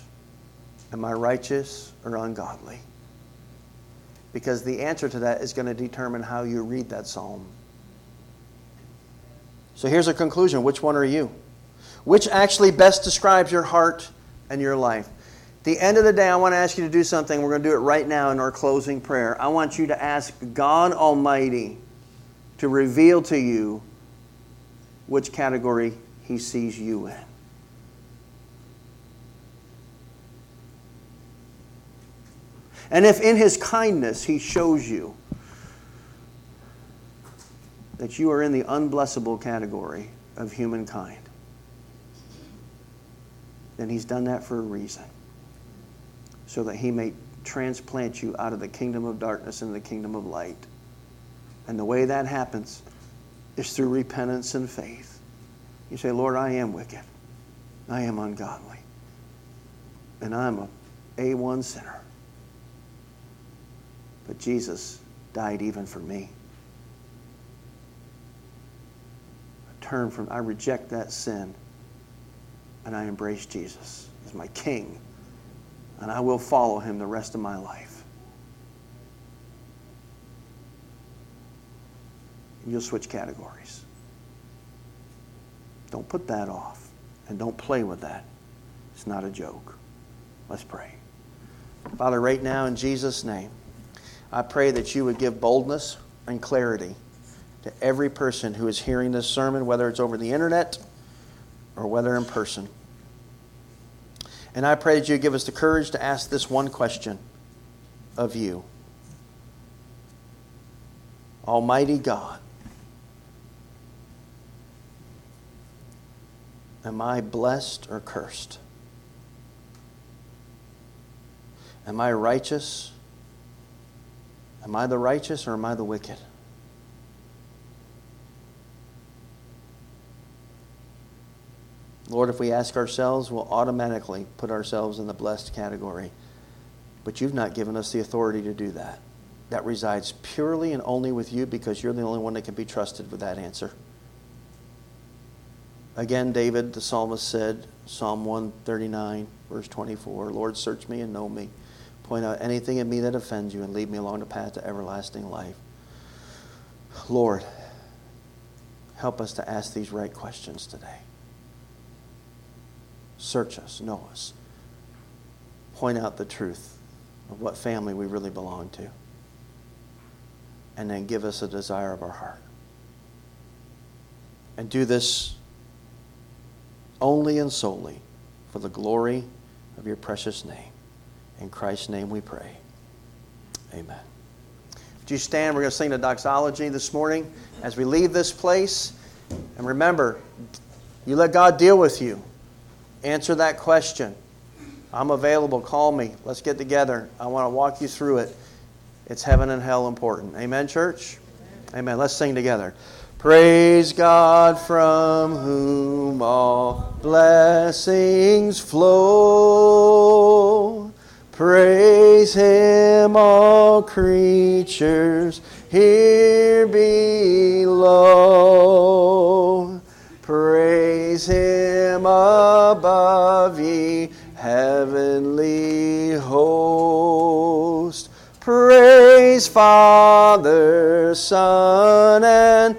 Am I righteous or ungodly? Because the answer to that is going to determine how you read that psalm. So here's a conclusion which one are you? Which actually best describes your heart and your life? the end of the day, I want to ask you to do something. We're going to do it right now in our closing prayer. I want you to ask God Almighty to reveal to you which category He sees you in. And if in His kindness He shows you that you are in the unblessable category of humankind, then He's done that for a reason so that he may transplant you out of the kingdom of darkness into the kingdom of light. And the way that happens is through repentance and faith. You say, Lord, I am wicked. I am ungodly. And I'm a A1 sinner. But Jesus died even for me. I turn from, I reject that sin, and I embrace Jesus as my King and I will follow him the rest of my life. You'll switch categories. Don't put that off, and don't play with that. It's not a joke. Let's pray. Father, right now, in Jesus' name, I pray that you would give boldness and clarity to every person who is hearing this sermon, whether it's over the internet or whether in person. And I pray that you give us the courage to ask this one question of you Almighty God, am I blessed or cursed? Am I righteous? Am I the righteous or am I the wicked? Lord, if we ask ourselves, we'll automatically put ourselves in the blessed category. But you've not given us the authority to do that. That resides purely and only with you because you're the only one that can be trusted with that answer. Again, David the psalmist said, Psalm 139, verse 24, Lord, search me and know me Point out anything in me that offends you and lead me along the path to everlasting life. Lord, help us to ask these right questions today. Search us, know us. Point out the truth of what family we really belong to. And then give us a desire of our heart. And do this only and solely for the glory of your precious name. In Christ's name we pray. Amen. Would you stand? We're going to sing the doxology this morning as we leave this place. And remember, you let God deal with you. Answer that question. I'm available. Call me. Let's get together. I want to walk you through it. It's heaven and hell important. Amen, church? Amen. Amen. Let's sing together. Praise God from whom all blessings flow. Praise Him, all creatures here below. Praise Him above, ye heavenly host. Praise Father, Son, and